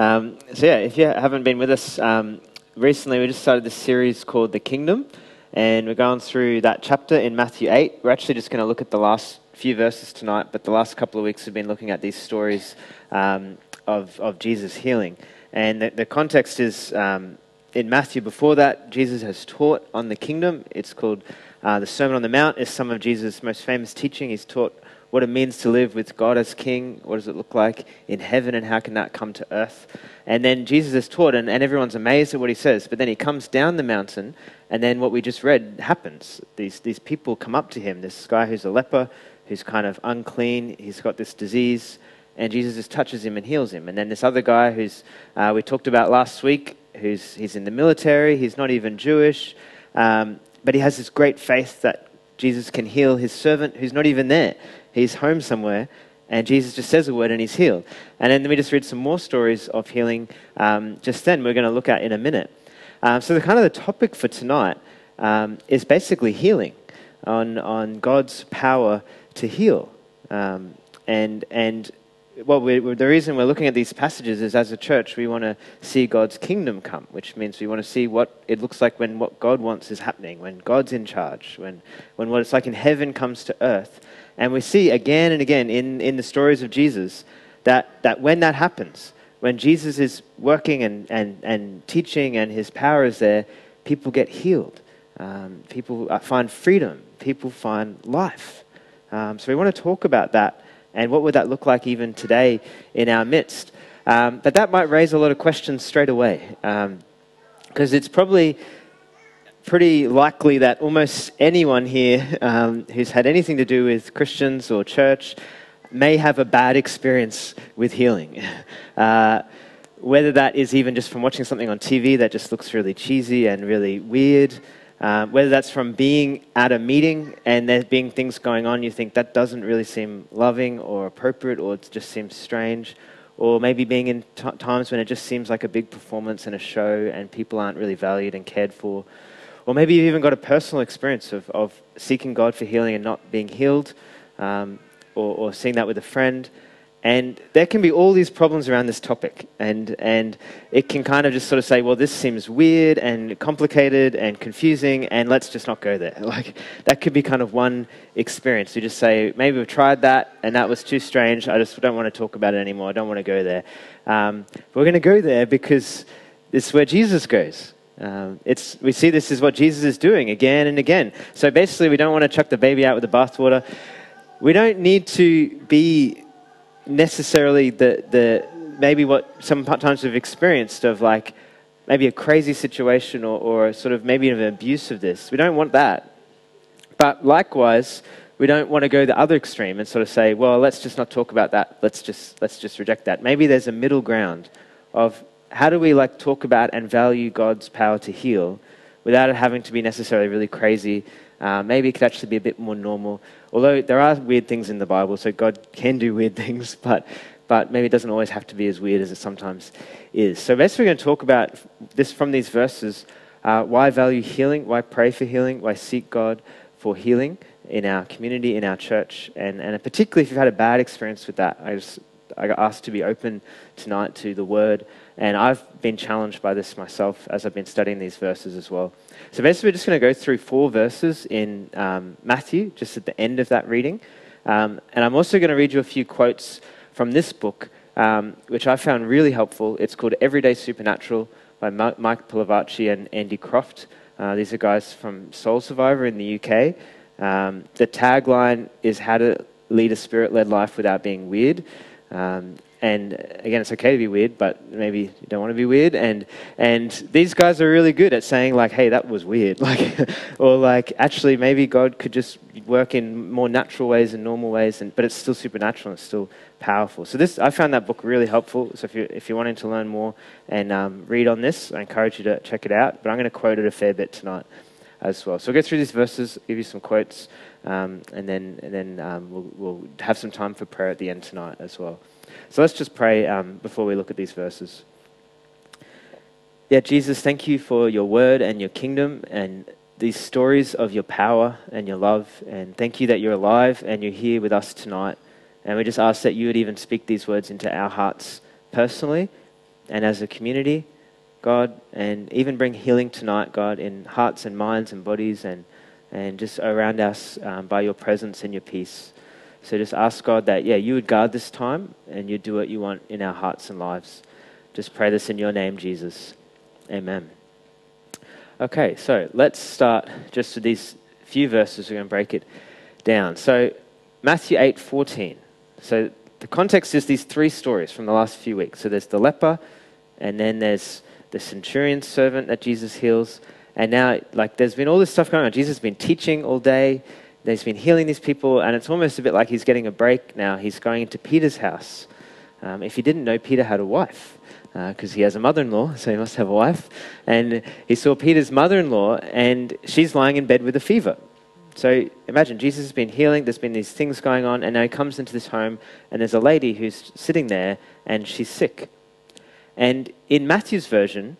Um, so, yeah, if you haven't been with us um, recently, we just started this series called The Kingdom, and we're going through that chapter in Matthew 8. We're actually just going to look at the last few verses tonight, but the last couple of weeks we've been looking at these stories um, of, of Jesus healing. And the, the context is um, in Matthew, before that, Jesus has taught on the kingdom. It's called uh, the Sermon on the Mount, is some of Jesus' most famous teaching. He's taught what it means to live with God as King. What does it look like in heaven, and how can that come to earth? And then Jesus is taught, and, and everyone's amazed at what he says. But then he comes down the mountain, and then what we just read happens. These, these people come up to him. This guy who's a leper, who's kind of unclean, he's got this disease, and Jesus just touches him and heals him. And then this other guy who's uh, we talked about last week, who's he's in the military, he's not even Jewish, um, but he has this great faith that Jesus can heal his servant who's not even there. He's home somewhere, and Jesus just says a word and he's healed. And then we just read some more stories of healing um, just then, we're going to look at in a minute. Um, so, the kind of the topic for tonight um, is basically healing, on, on God's power to heal. Um, and, and well, we, the reason we're looking at these passages is as a church, we want to see God's kingdom come, which means we want to see what it looks like when what God wants is happening, when God's in charge, when, when what it's like in heaven comes to earth. And we see again and again in, in the stories of Jesus that, that when that happens, when Jesus is working and, and, and teaching and his power is there, people get healed. Um, people find freedom. People find life. Um, so we want to talk about that and what would that look like even today in our midst. Um, but that might raise a lot of questions straight away because um, it's probably pretty likely that almost anyone here um, who's had anything to do with Christians or church may have a bad experience with healing. Uh, whether that is even just from watching something on TV that just looks really cheesy and really weird, um, whether that's from being at a meeting and there being things going on, you think that doesn't really seem loving or appropriate or it just seems strange, or maybe being in t- times when it just seems like a big performance and a show and people aren't really valued and cared for. Or maybe you've even got a personal experience of, of seeking God for healing and not being healed, um, or, or seeing that with a friend. And there can be all these problems around this topic. And, and it can kind of just sort of say, well, this seems weird and complicated and confusing, and let's just not go there. Like, that could be kind of one experience. You just say, maybe we've tried that, and that was too strange. I just don't want to talk about it anymore. I don't want to go there. Um, we're going to go there because this is where Jesus goes. Um, it's, we see this is what Jesus is doing again and again. So basically, we don't want to chuck the baby out with the bathwater. We don't need to be necessarily the, the maybe what sometimes we've experienced of like maybe a crazy situation or, or sort of maybe an abuse of this. We don't want that. But likewise, we don't want to go the other extreme and sort of say, well, let's just not talk about that. Let's just, let's just reject that. Maybe there's a middle ground of how do we like talk about and value God's power to heal without it having to be necessarily really crazy uh, maybe it could actually be a bit more normal. Although there are weird things in the Bible, so God can do weird things, but, but maybe it doesn't always have to be as weird as it sometimes is. So basically, we're going to talk about this from these verses uh, why value healing, why pray for healing, why seek God for healing in our community, in our church, and, and particularly if you've had a bad experience with that. I just I got asked to be open tonight to the Word, and I've been challenged by this myself as I've been studying these verses as well. So basically, we're just going to go through four verses in um, Matthew, just at the end of that reading. Um, and I'm also going to read you a few quotes from this book, um, which I found really helpful. It's called Everyday Supernatural by Mike Pilavachi and Andy Croft. Uh, these are guys from Soul Survivor in the UK. Um, the tagline is How to Lead a Spirit Led Life Without Being Weird. Um, and again, it's okay to be weird, but maybe you don't want to be weird. And and these guys are really good at saying like, "Hey, that was weird," like, or like, actually, maybe God could just work in more natural ways and normal ways, and but it's still supernatural and it's still powerful. So this, I found that book really helpful. So if you if you're wanting to learn more and um, read on this, I encourage you to check it out. But I'm going to quote it a fair bit tonight as well. So I'll go through these verses, give you some quotes, um, and then and then um, we'll, we'll have some time for prayer at the end tonight as well. So let's just pray um, before we look at these verses. Yeah, Jesus, thank you for your word and your kingdom and these stories of your power and your love. And thank you that you're alive and you're here with us tonight. And we just ask that you would even speak these words into our hearts personally, and as a community, God, and even bring healing tonight, God, in hearts and minds and bodies and, and just around us um, by your presence and your peace. So just ask God that, yeah, you would guard this time and you'd do what you want in our hearts and lives. Just pray this in your name, Jesus. Amen. Okay, so let's start just with these few verses. We're going to break it down. So, Matthew 8 14. So, the context is these three stories from the last few weeks. So, there's the leper, and then there's the centurion servant that Jesus heals. And now, like, there's been all this stuff going on. Jesus has been teaching all day, he's been healing these people, and it's almost a bit like he's getting a break now. He's going into Peter's house. Um, if you didn't know, Peter had a wife because uh, he has a mother in law, so he must have a wife. And he saw Peter's mother in law, and she's lying in bed with a fever. So imagine Jesus has been healing, there's been these things going on, and now he comes into this home, and there's a lady who's sitting there, and she's sick. And in Matthew's version,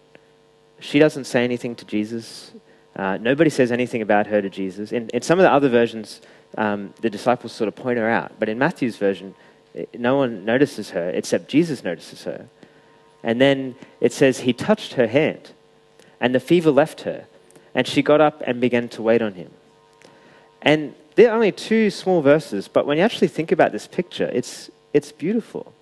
she doesn't say anything to Jesus. Uh, nobody says anything about her to Jesus. In, in some of the other versions, um, the disciples sort of point her out. But in Matthew's version, it, no one notices her except Jesus notices her. And then it says, He touched her hand, and the fever left her, and she got up and began to wait on him. And they're only two small verses, but when you actually think about this picture, it's, it's beautiful.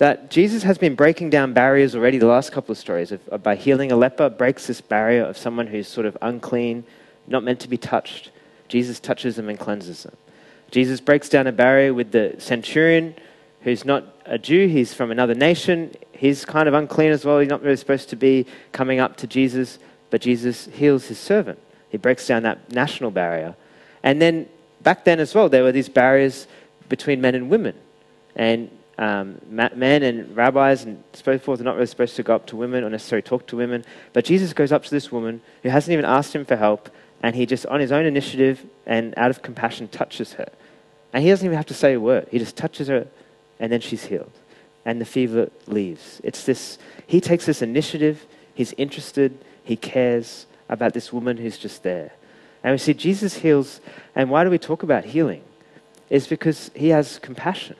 That Jesus has been breaking down barriers already, the last couple of stories, of, of by healing a leper, breaks this barrier of someone who's sort of unclean, not meant to be touched. Jesus touches them and cleanses them. Jesus breaks down a barrier with the centurion who's not a Jew, he's from another nation. He's kind of unclean as well. He's not really supposed to be coming up to Jesus, but Jesus heals his servant. He breaks down that national barrier. And then back then as well, there were these barriers between men and women. And um, men and rabbis and so forth are not really supposed to go up to women or necessarily talk to women. But Jesus goes up to this woman who hasn't even asked him for help, and he just, on his own initiative and out of compassion, touches her. And he doesn't even have to say a word. He just touches her and then she's healed. And the fever leaves. It's this, he takes this initiative, he's interested, he cares about this woman who's just there. And we see Jesus heals, and why do we talk about healing? Is because he has compassion.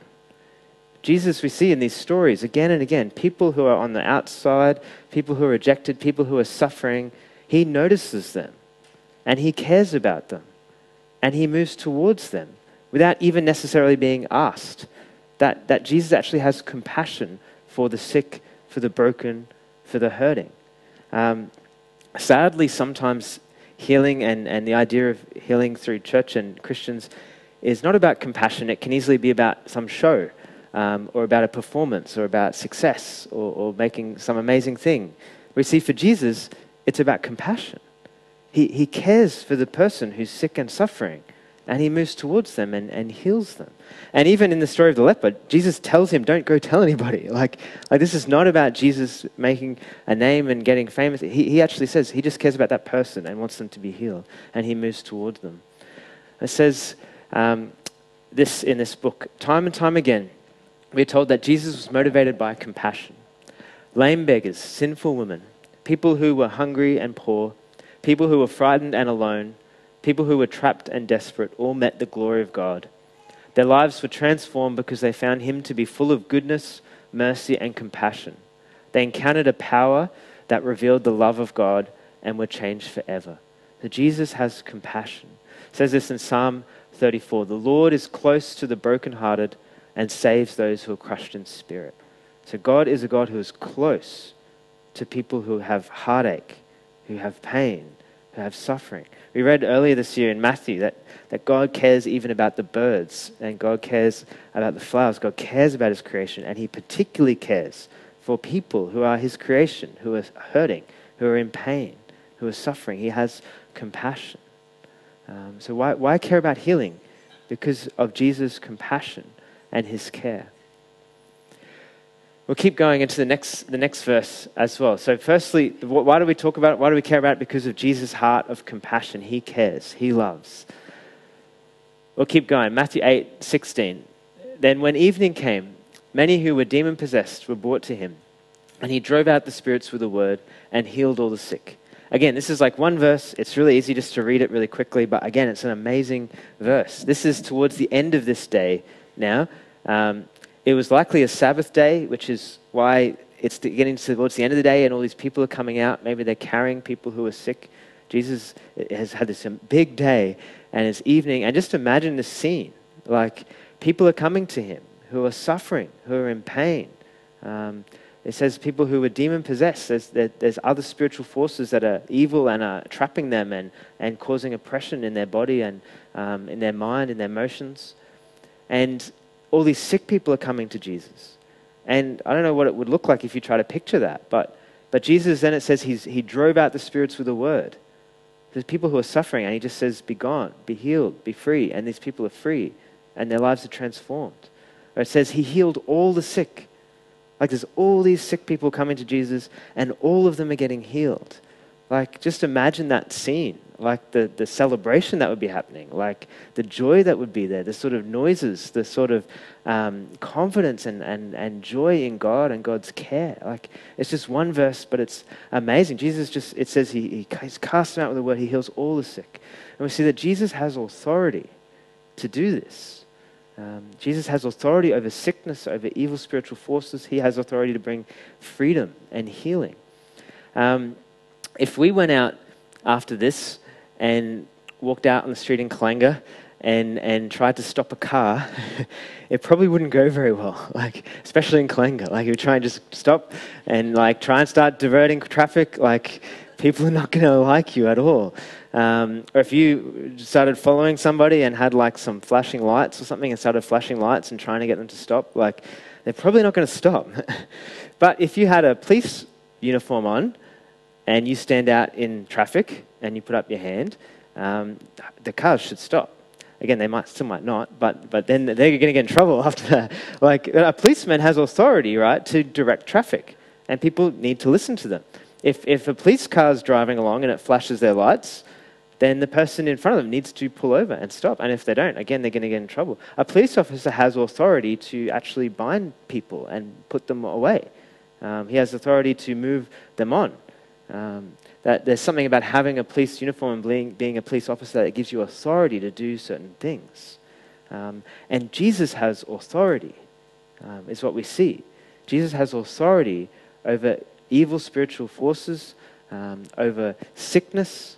Jesus, we see in these stories again and again, people who are on the outside, people who are rejected, people who are suffering, he notices them and he cares about them and he moves towards them without even necessarily being asked that, that Jesus actually has compassion for the sick, for the broken, for the hurting. Um, sadly, sometimes healing and, and the idea of healing through church and Christians is not about compassion. It can easily be about some show um, or about a performance or about success or, or making some amazing thing. We see for Jesus, it's about compassion. He, he cares for the person who's sick and suffering and he moves towards them and, and heals them. And even in the story of the leper, Jesus tells him, Don't go tell anybody. Like, like this is not about Jesus making a name and getting famous. He, he actually says he just cares about that person and wants them to be healed, and he moves towards them. It says um, this in this book time and time again, we're told that Jesus was motivated by compassion. Lame beggars, sinful women, people who were hungry and poor, people who were frightened and alone People who were trapped and desperate all met the glory of God. Their lives were transformed because they found Him to be full of goodness, mercy, and compassion. They encountered a power that revealed the love of God and were changed forever. So Jesus has compassion. It says this in Psalm 34 The Lord is close to the brokenhearted and saves those who are crushed in spirit. So God is a God who is close to people who have heartache, who have pain, who have suffering. We read earlier this year in Matthew that, that God cares even about the birds and God cares about the flowers. God cares about his creation and he particularly cares for people who are his creation, who are hurting, who are in pain, who are suffering. He has compassion. Um, so, why, why care about healing? Because of Jesus' compassion and his care. We'll keep going into the next, the next verse as well. So, firstly, why do we talk about it? Why do we care about it? Because of Jesus' heart of compassion. He cares, He loves. We'll keep going. Matthew 8 16. Then, when evening came, many who were demon possessed were brought to him, and he drove out the spirits with a word and healed all the sick. Again, this is like one verse. It's really easy just to read it really quickly, but again, it's an amazing verse. This is towards the end of this day now. Um, it was likely a Sabbath day, which is why it's getting towards the end of the day, and all these people are coming out. Maybe they're carrying people who are sick. Jesus has had this big day, and it's evening. And just imagine the scene like people are coming to him who are suffering, who are in pain. Um, it says people who are demon possessed. There's, there, there's other spiritual forces that are evil and are trapping them and, and causing oppression in their body and um, in their mind, in their emotions. And all these sick people are coming to Jesus. And I don't know what it would look like if you try to picture that, but, but Jesus then it says he's, he drove out the spirits with a word. There's people who are suffering, and he just says, Be gone, be healed, be free. And these people are free, and their lives are transformed. Or it says he healed all the sick. Like there's all these sick people coming to Jesus, and all of them are getting healed. Like, just imagine that scene like the, the celebration that would be happening, like the joy that would be there, the sort of noises, the sort of um, confidence and, and, and joy in God and God's care. Like it's just one verse, but it's amazing. Jesus just, it says he, he, he's cast out with the word, he heals all the sick. And we see that Jesus has authority to do this. Um, Jesus has authority over sickness, over evil spiritual forces. He has authority to bring freedom and healing. Um, if we went out after this and walked out on the street in Kalanga and, and tried to stop a car, it probably wouldn't go very well, like, especially in Kalanga. Like, you try and just stop and, like, try and start diverting traffic, like, people are not going to like you at all. Um, or if you started following somebody and had, like, some flashing lights or something and started flashing lights and trying to get them to stop, like, they're probably not going to stop. but if you had a police uniform on and you stand out in traffic and you put up your hand, um, the cars should stop. Again, they might still might not, but but then they're going to get in trouble after that. Like a policeman has authority, right, to direct traffic, and people need to listen to them. If if a police car is driving along and it flashes their lights, then the person in front of them needs to pull over and stop. And if they don't, again, they're going to get in trouble. A police officer has authority to actually bind people and put them away. Um, he has authority to move them on. Um, that there's something about having a police uniform and being, being a police officer that gives you authority to do certain things. Um, and Jesus has authority, um, is what we see. Jesus has authority over evil spiritual forces, um, over sickness,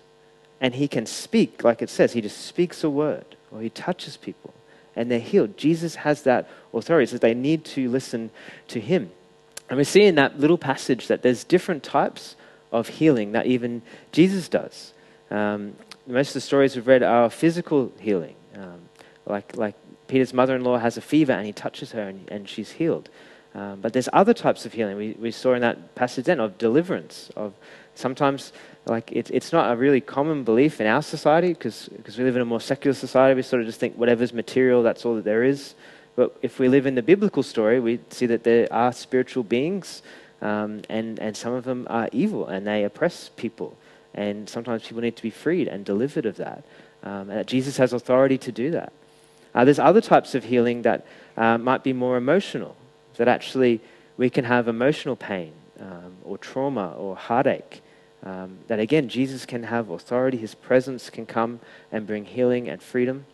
and he can speak, like it says, he just speaks a word or he touches people and they're healed. Jesus has that authority, so they need to listen to him. And we see in that little passage that there's different types of healing that even Jesus does. Um, most of the stories we've read are physical healing, um, like, like Peter's mother in law has a fever and he touches her and, and she's healed. Um, but there's other types of healing. We, we saw in that passage then of deliverance, of sometimes like it, it's not a really common belief in our society because we live in a more secular society. We sort of just think whatever's material, that's all that there is. But if we live in the biblical story, we see that there are spiritual beings um, and, and some of them are evil and they oppress people. And sometimes people need to be freed and delivered of that. Um, and that Jesus has authority to do that. Uh, there's other types of healing that uh, might be more emotional, that actually we can have emotional pain um, or trauma or heartache. Um, that again, Jesus can have authority, his presence can come and bring healing and freedom.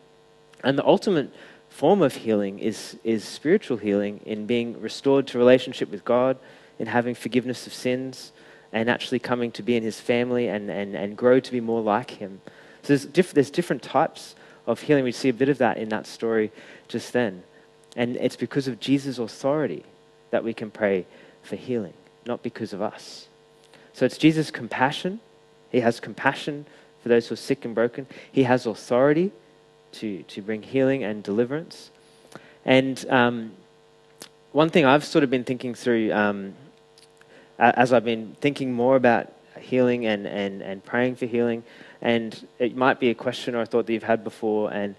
And the ultimate form of healing is, is spiritual healing in being restored to relationship with God, in having forgiveness of sins and actually coming to be in his family and, and, and grow to be more like him. So there's, diff- there's different types of healing. We see a bit of that in that story just then. And it's because of Jesus' authority that we can pray for healing, not because of us. So it's Jesus' compassion. He has compassion for those who are sick and broken. He has authority to, to bring healing and deliverance. And um, one thing I've sort of been thinking through um, as I've been thinking more about healing and, and, and praying for healing, and it might be a question or a thought that you've had before, and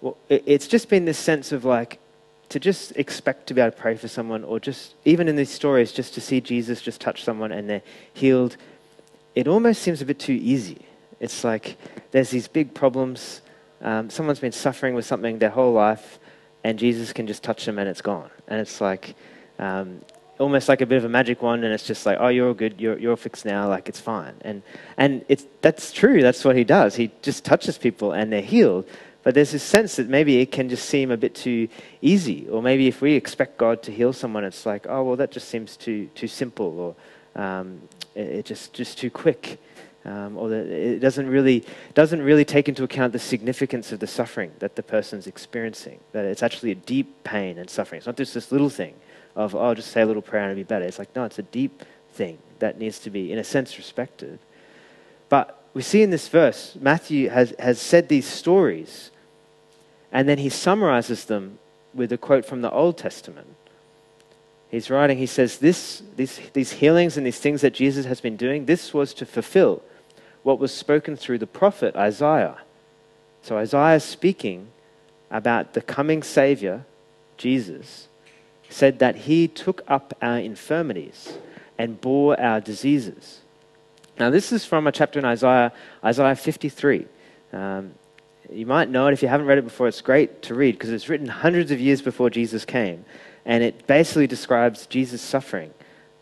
well, it, it's just been this sense of like, to just expect to be able to pray for someone, or just, even in these stories, just to see Jesus just touch someone and they're healed, it almost seems a bit too easy. It's like there's these big problems. Um, someone's been suffering with something their whole life, and Jesus can just touch them and it's gone. And it's like, um, almost like a bit of a magic wand and it's just like oh you're all good. You're, you're fixed now. Like it's fine. And and it's that's true. That's what he does. He just touches people and they're healed. But there's this sense that maybe it can just seem a bit too easy, or maybe if we expect God to heal someone, it's like, oh well, that just seems too too simple, or um, it, it just just too quick, um, or that it doesn't really doesn't really take into account the significance of the suffering that the person's experiencing. That it's actually a deep pain and suffering. It's not just this little thing of oh, just say a little prayer and it'll be better. It's like no, it's a deep thing that needs to be, in a sense, respected. But we see in this verse, Matthew has, has said these stories and then he summarizes them with a quote from the Old Testament. He's writing, he says, this, these, these healings and these things that Jesus has been doing, this was to fulfill what was spoken through the prophet Isaiah. So Isaiah is speaking about the coming Savior, Jesus, said that he took up our infirmities and bore our diseases. Now, this is from a chapter in Isaiah, Isaiah 53. Um, you might know it if you haven't read it before. It's great to read because it's written hundreds of years before Jesus came. And it basically describes Jesus' suffering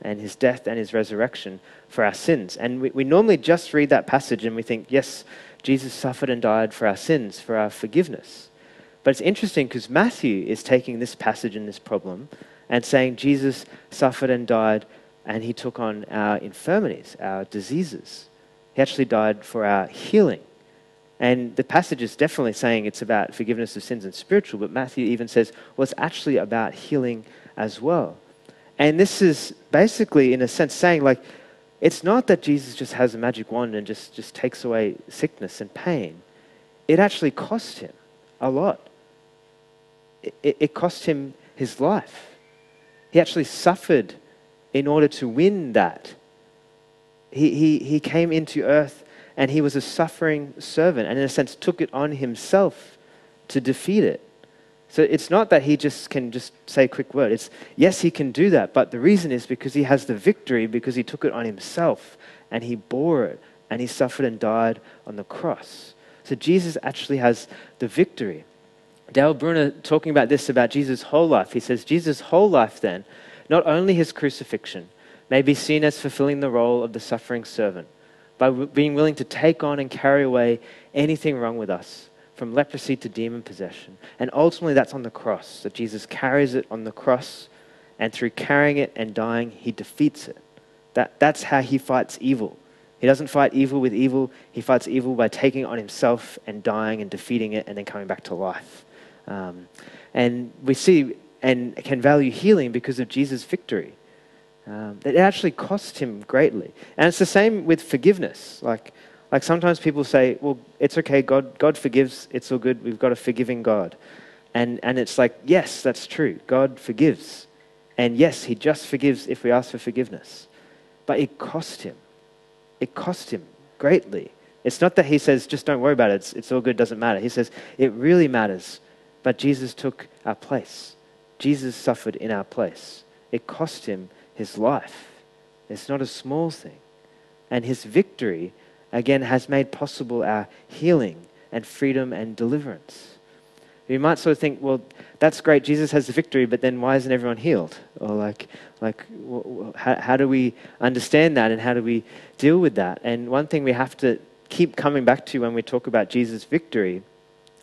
and his death and his resurrection for our sins. And we, we normally just read that passage and we think, yes, Jesus suffered and died for our sins, for our forgiveness. But it's interesting because Matthew is taking this passage and this problem and saying Jesus suffered and died and he took on our infirmities, our diseases. He actually died for our healing. And the passage is definitely saying it's about forgiveness of sins and spiritual, but Matthew even says, well, it's actually about healing as well. And this is basically, in a sense, saying, like, it's not that Jesus just has a magic wand and just, just takes away sickness and pain. It actually cost him a lot. It, it, cost him his life. He actually suffered in order to win that. He, he, he came into earth and he was a suffering servant and, in a sense, took it on himself to defeat it. So it's not that he just can just say a quick word. It's yes, he can do that, but the reason is because he has the victory because he took it on himself and he bore it and he suffered and died on the cross. So Jesus actually has the victory. Dale talking about this about Jesus' whole life. He says Jesus' whole life then, not only his crucifixion, may be seen as fulfilling the role of the suffering servant, by being willing to take on and carry away anything wrong with us, from leprosy to demon possession. And ultimately, that's on the cross, that Jesus carries it on the cross, and through carrying it and dying, he defeats it. That, that's how he fights evil. He doesn't fight evil with evil, he fights evil by taking on himself and dying and defeating it and then coming back to life. Um, and we see and can value healing because of Jesus' victory. Um, it actually cost him greatly. And it's the same with forgiveness. Like, like sometimes people say, well, it's okay, God, God forgives, it's all good, we've got a forgiving God. And, and it's like, yes, that's true. God forgives. And yes, He just forgives if we ask for forgiveness. But it cost Him. It cost Him greatly. It's not that He says, just don't worry about it, it's, it's all good, doesn't matter. He says, it really matters. But Jesus took our place, Jesus suffered in our place. It cost Him his life. It's not a small thing. And his victory, again, has made possible our healing and freedom and deliverance. You might sort of think, well, that's great. Jesus has the victory, but then why isn't everyone healed? Or like, like, how, how do we understand that, and how do we deal with that? And one thing we have to keep coming back to when we talk about Jesus' victory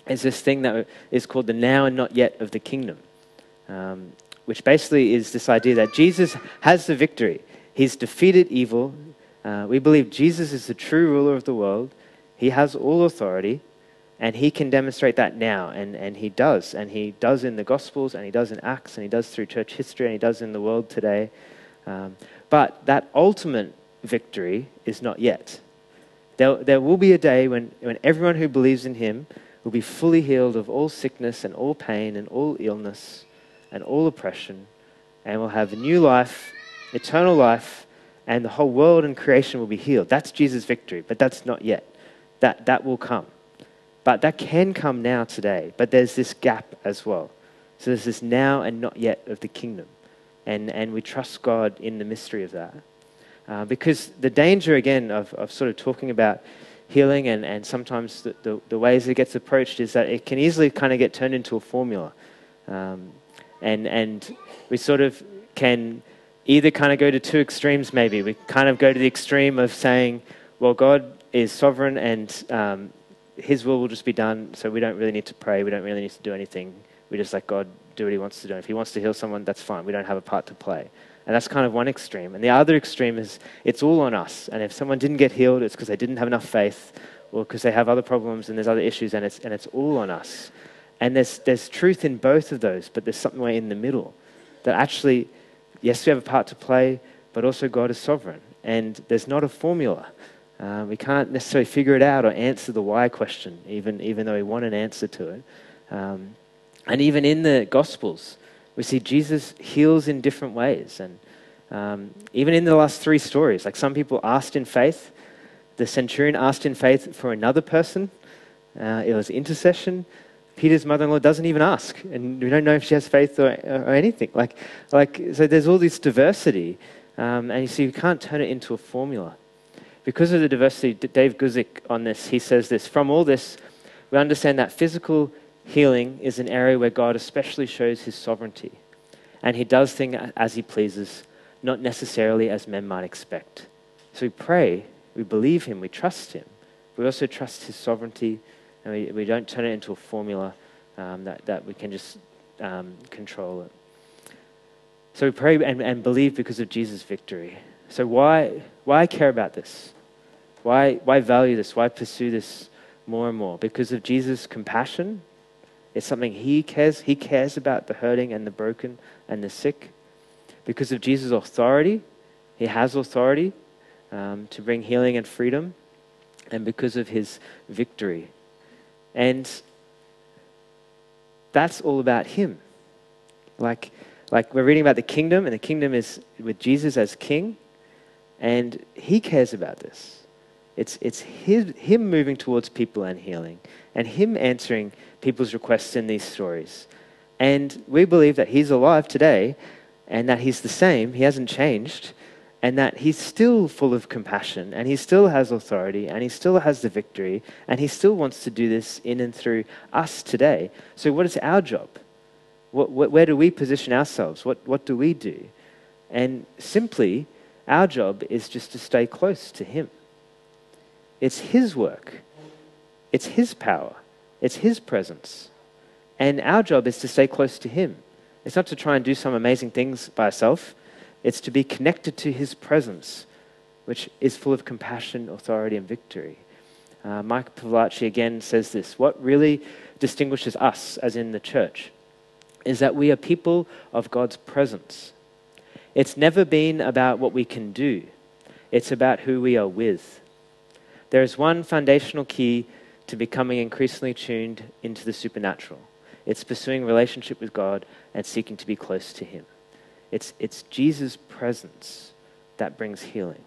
is this thing that is called the now and not yet of the kingdom. Um, which basically is this idea that Jesus has the victory. He's defeated evil. Uh, we believe Jesus is the true ruler of the world. He has all authority, and he can demonstrate that now, and, and he does. And he does in the Gospels, and he does in Acts, and he does through church history, and he does in the world today. Um, but that ultimate victory is not yet. There, there will be a day when, when everyone who believes in him will be fully healed of all sickness and all pain and all illness and all oppression, and we'll have a new life, eternal life, and the whole world and creation will be healed. That's Jesus' victory, but that's not yet. That, that will come. But that can come now today, but there's this gap as well. So there's this now and not yet of the kingdom. And, and we trust God in the mystery of that. Uh, because the danger, again, of, of sort of talking about healing and, and sometimes the, the, the, ways it gets approached is that it can easily kind of get turned into a formula. Um, and, and we sort of can either kind of go to two extremes, maybe. We kind of go to the extreme of saying, well, God is sovereign and um, His will will just be done, so we don't really need to pray. We don't really need to do anything. We just let God do what He wants to do. If He wants to heal someone, that's fine. We don't have a part to play. And that's kind of one extreme. And the other extreme is it's all on us. And if someone didn't get healed, it's because they didn't have enough faith or because they have other problems and there's other issues, and it's, and it's all on us. And there's, there's truth in both of those, but there's something in the middle that actually, yes, we have a part to play, but also God is sovereign. And there's not a formula. Uh, we can't necessarily figure it out or answer the why question, even, even though we want an answer to it. Um, and even in the Gospels, we see Jesus heals in different ways. And um, even in the last three stories, like some people asked in faith, the centurion asked in faith for another person. Uh, it was intercession. Peter's mother-in-law doesn't even ask, and we don't know if she has faith or, or anything. Like, like, so there's all this diversity, um, and you see, you can't turn it into a formula. Because of the diversity, Dave Guzik on this, he says this: from all this, we understand that physical healing is an area where God especially shows His sovereignty, and He does things as He pleases, not necessarily as men might expect. So we pray we believe him, we trust him. We also trust his sovereignty, and we, we don't turn it into a formula um, that, that we can just um, control it. So we pray and, and believe because of Jesus' victory. So why, why care about this? Why, why value this? Why pursue this more and more? Because of Jesus' compassion. It's something he cares. He cares about the hurting and the broken and the sick. Because of Jesus' authority. He has authority um, to bring healing and freedom, and because of his victory. And that's all about him. Like, like we're reading about the kingdom, and the kingdom is with Jesus as king, and he cares about this. It's, it's his, him moving towards people and healing, and him answering people's requests in these stories. And we believe that he's alive today, and that he's the same, he hasn't changed, and that he's still full of compassion and he still has authority and he still has the victory and he still wants to do this in and through us today. So, what is our job? What, what, where do we position ourselves? What, what do we do? And simply, our job is just to stay close to him. It's his work, it's his power, it's his presence. And our job is to stay close to him. It's not to try and do some amazing things by ourselves it's to be connected to his presence, which is full of compassion, authority, and victory. Uh, Mike Pilavachi again says this What really distinguishes us, as in the church, is that we are people of God's presence. It's never been about what we can do, it's about who we are with. There is one foundational key to becoming increasingly tuned into the supernatural it's pursuing relationship with God and seeking to be close to Him. It's, it's Jesus' presence that brings healing.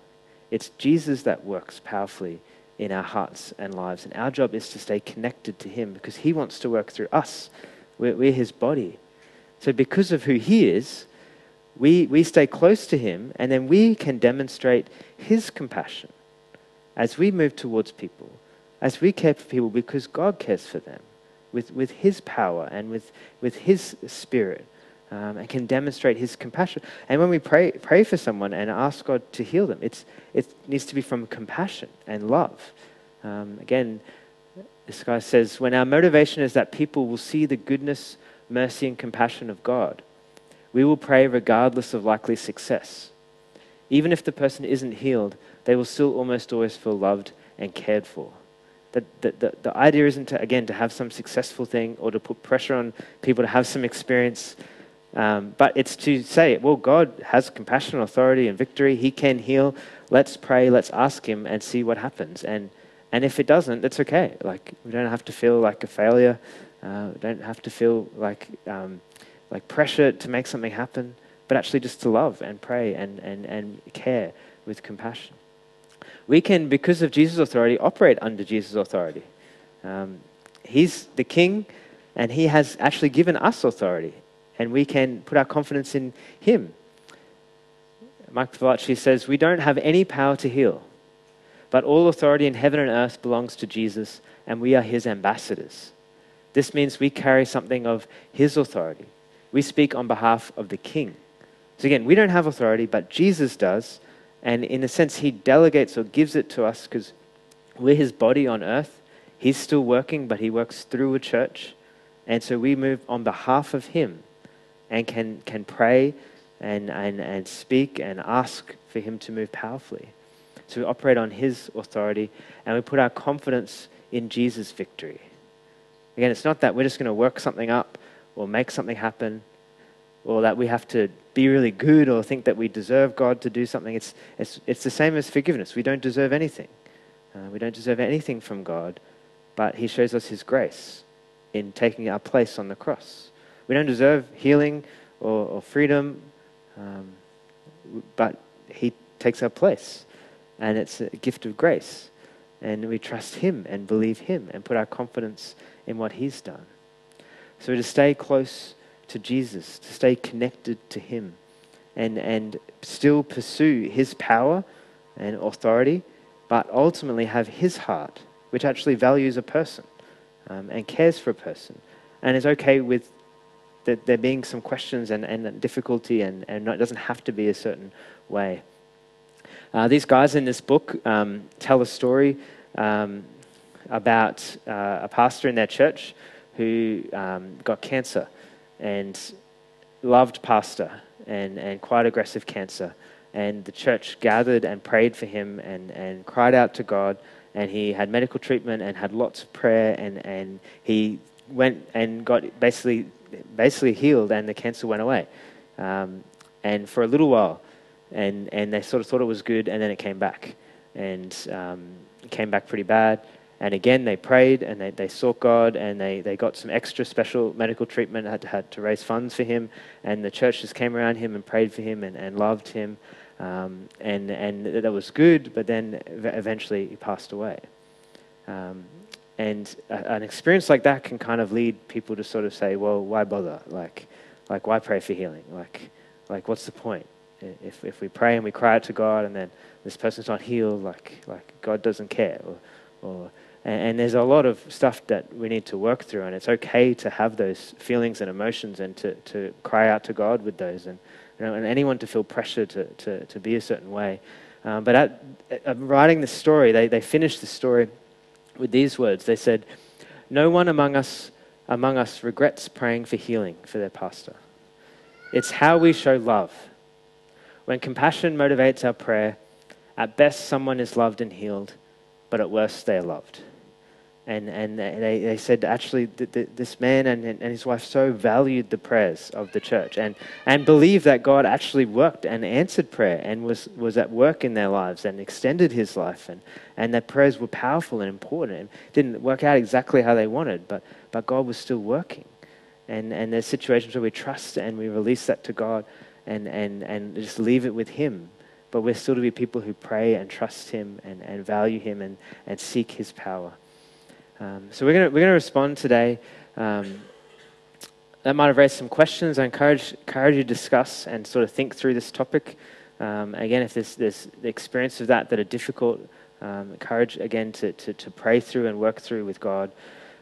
It's Jesus that works powerfully in our hearts and lives. And our job is to stay connected to Him because He wants to work through us. We're, we're His body. So, because of who He is, we, we stay close to Him and then we can demonstrate His compassion as we move towards people, as we care for people because God cares for them with, with His power and with, with His Spirit um, and can demonstrate his compassion. And when we pray, pray for someone and ask God to heal them, it's, it needs to be from compassion and love. Um, again, this guy says, when our motivation is that people will see the goodness, mercy, and compassion of God, we will pray regardless of likely success. Even if the person isn't healed, they will still almost always feel loved and cared for. The, the, the, the idea isn't to, again, to have some successful thing or to put pressure on people to have some experience um, but it's to say, well, God has compassion, authority, and victory. He can heal. Let's pray. Let's ask Him and see what happens. And and if it doesn't, that's okay. Like we don't have to feel like a failure. Uh, we don't have to feel like um, like pressure to make something happen. But actually, just to love and pray and and and care with compassion. We can, because of Jesus' authority, operate under Jesus' authority. Um, he's the King, and He has actually given us authority and we can put our confidence in Him. Mike Pilavachi says, We don't have any power to heal, but all authority in heaven and earth belongs to Jesus, and we are His ambassadors. This means we carry something of His authority. We speak on behalf of the King. So again, we don't have authority, but Jesus does, and in a sense, He delegates or gives it to us because we're His body on earth. He's still working, but He works through a church. And so we move on behalf of Him and can, can pray and, and, and speak and ask for Him to move powerfully. So we operate on His authority and we put our confidence in Jesus' victory. Again, it's not that we're just going to work something up or make something happen or that we have to be really good or think that we deserve God to do something. It's, it's, it's the same as forgiveness. We don't deserve anything. Uh, we don't deserve anything from God, but He shows us His grace in taking our place on the cross. We don't deserve healing or, or freedom, um, but He takes our place, and it's a gift of grace. And we trust Him and believe Him and put our confidence in what He's done. So to stay close to Jesus, to stay connected to Him, and, and still pursue His power and authority, but ultimately have His heart, which actually values a person um, and cares for a person, and is okay with the, there being some questions and, and difficulty, and, and it doesn't have to be a certain way. Uh, these guys in this book um, tell a story um, about uh, a pastor in their church who um, got cancer and loved pastor and, and quite aggressive cancer. And the church gathered and prayed for him and, and cried out to God. And he had medical treatment and had lots of prayer. And, and he went and got basically, basically healed, and the cancer went away. Um, and for a little while, and, and they sort of thought it was good, and then it came back. And um, it came back pretty bad. And again, they prayed and they, they sought God and they, they got some extra special medical treatment, had to, had to raise funds for him. And the church just came around him and prayed for him and, and loved him. Um, and, and that was good, but then eventually he passed away. Um, and an experience like that can kind of lead people to sort of say, well, why bother? Like, like why pray for healing? Like, like what's the point? If, if we pray and we cry out to God and then this person's not healed, like, like God doesn't care. Or, or and, and, there's a lot of stuff that we need to work through, and it's okay to have those feelings and emotions and to, to cry out to God with those, and, you know, and anyone to feel pressure to, to, to be a certain way. Um, but at, at writing the story, they, they finished the story with these words. They said, No one among us, among us regrets praying for healing for their pastor. It's how we show love. When compassion motivates our prayer, at best someone is loved and healed, but at worst they are loved and, and they, they said actually this man and, and his wife so valued the prayers of the church and, and believed that God actually worked and answered prayer and was, was at work in their lives and extended his life and, and that prayers were powerful and important and didn't work out exactly how they wanted, but, but God was still working. And, and there's situations where we trust and we release that to God and, and, and just leave it with Him. But we're still to be people who pray and trust Him and, and value Him and, and seek His power. Um, so we're going we're gonna respond today. Um, that might have raised some questions. I encourage, encourage you to discuss and sort of think through this topic. Um, again, if there's, there's the experience of that that are difficult, um, encourage again to, to, to, pray through and work through with God.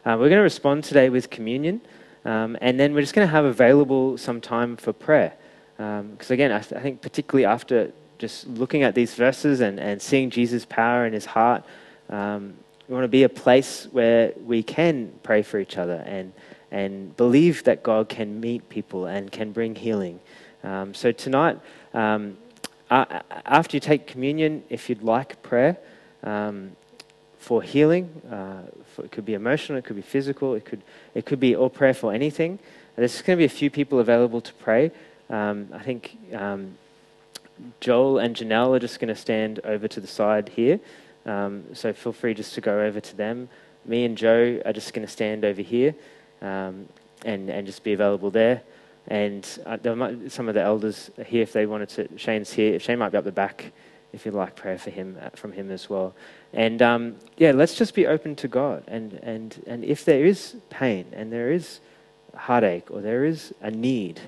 Uh, we're going to respond today with communion, um, and then we're just going to have available some time for prayer. Because again, I, th- I, think particularly after just looking at these verses and, and seeing Jesus' power in his heart, um, we want to be a place where we can pray for each other and, and believe that God can meet people and can bring healing. Um, so tonight, um, after you take communion, if you'd like prayer um, for healing, uh, for, it could be emotional, it could be physical, it could, it could be all prayer for anything. There's going to be a few people available to pray. Um, I think um, Joel and Janelle are just going to stand over to the side here. Um, so feel free just to go over to them. Me and Joe are just going to stand over here um, and, and just be available there. And uh, there might, some of the elders here if they wanted to. Shane's here. Shane might be up the back if you'd like prayer for him uh, from him as well. And um, yeah, let's just be open to God. And, and, and if there is pain and there is heartache or there is a need,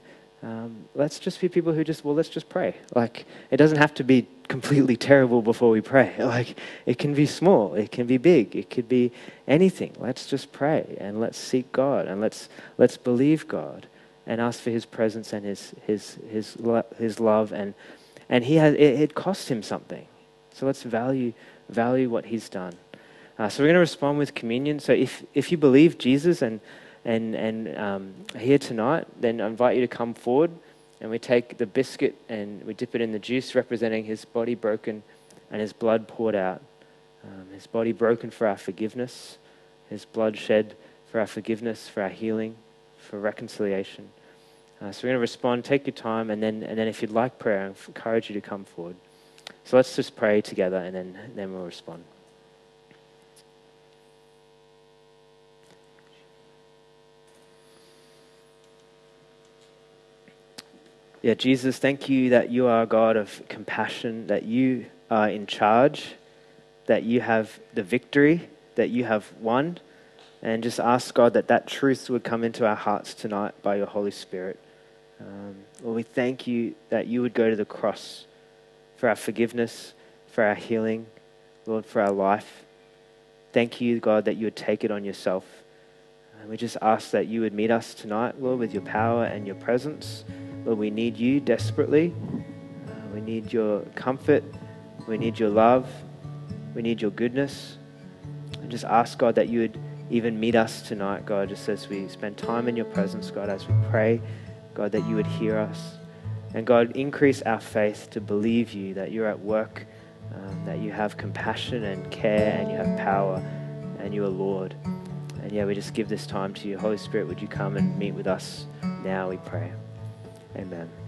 um, let's just be people who just, well, let's just pray. Like, it doesn't have to be completely terrible before we pray. Like, it can be small, it can be big, it could be anything. Let's just pray and let's seek God and let's, let's believe God and ask for His presence and His, his, his, his love. And, and he has, it, it cost Him something. So let's value, value what He's done. Uh, so we're going to respond with communion. So if, if you believe Jesus and, and, and um, here tonight, then I invite you to come forward and we take the biscuit and we dip it in the juice representing his body broken and his blood poured out. Um, his body broken for our forgiveness, his blood shed for our forgiveness, for our healing, for reconciliation. Uh, so we're going to respond. Take your time, and then, and then if you'd like prayer, I encourage you to come forward. So let's just pray together, and then, and then we'll respond. Yeah, Jesus, thank you that you are a God of compassion, that you are in charge, that you have the victory, that you have won. And just ask God that that truth would come into our hearts tonight by your Holy Spirit. Um, Lord, we thank you that you would go to the cross for our forgiveness, for our healing, Lord, for our life. Thank you, God, that you would take it on yourself. And we just ask that you would meet us tonight, Lord, with your power and your presence. Lord, we need you desperately. Uh, we need your comfort. We need your love. We need your goodness. And just ask, God, that you would even meet us tonight, God, just as we spend time in your presence, God, as we pray. God, that you would hear us. And God, increase our faith to believe you, that you're at work, um, that you have compassion and care, and you have power, and you are Lord. And yeah, we just give this time to you. Holy Spirit, would you come and meet with us now, we pray. Amen.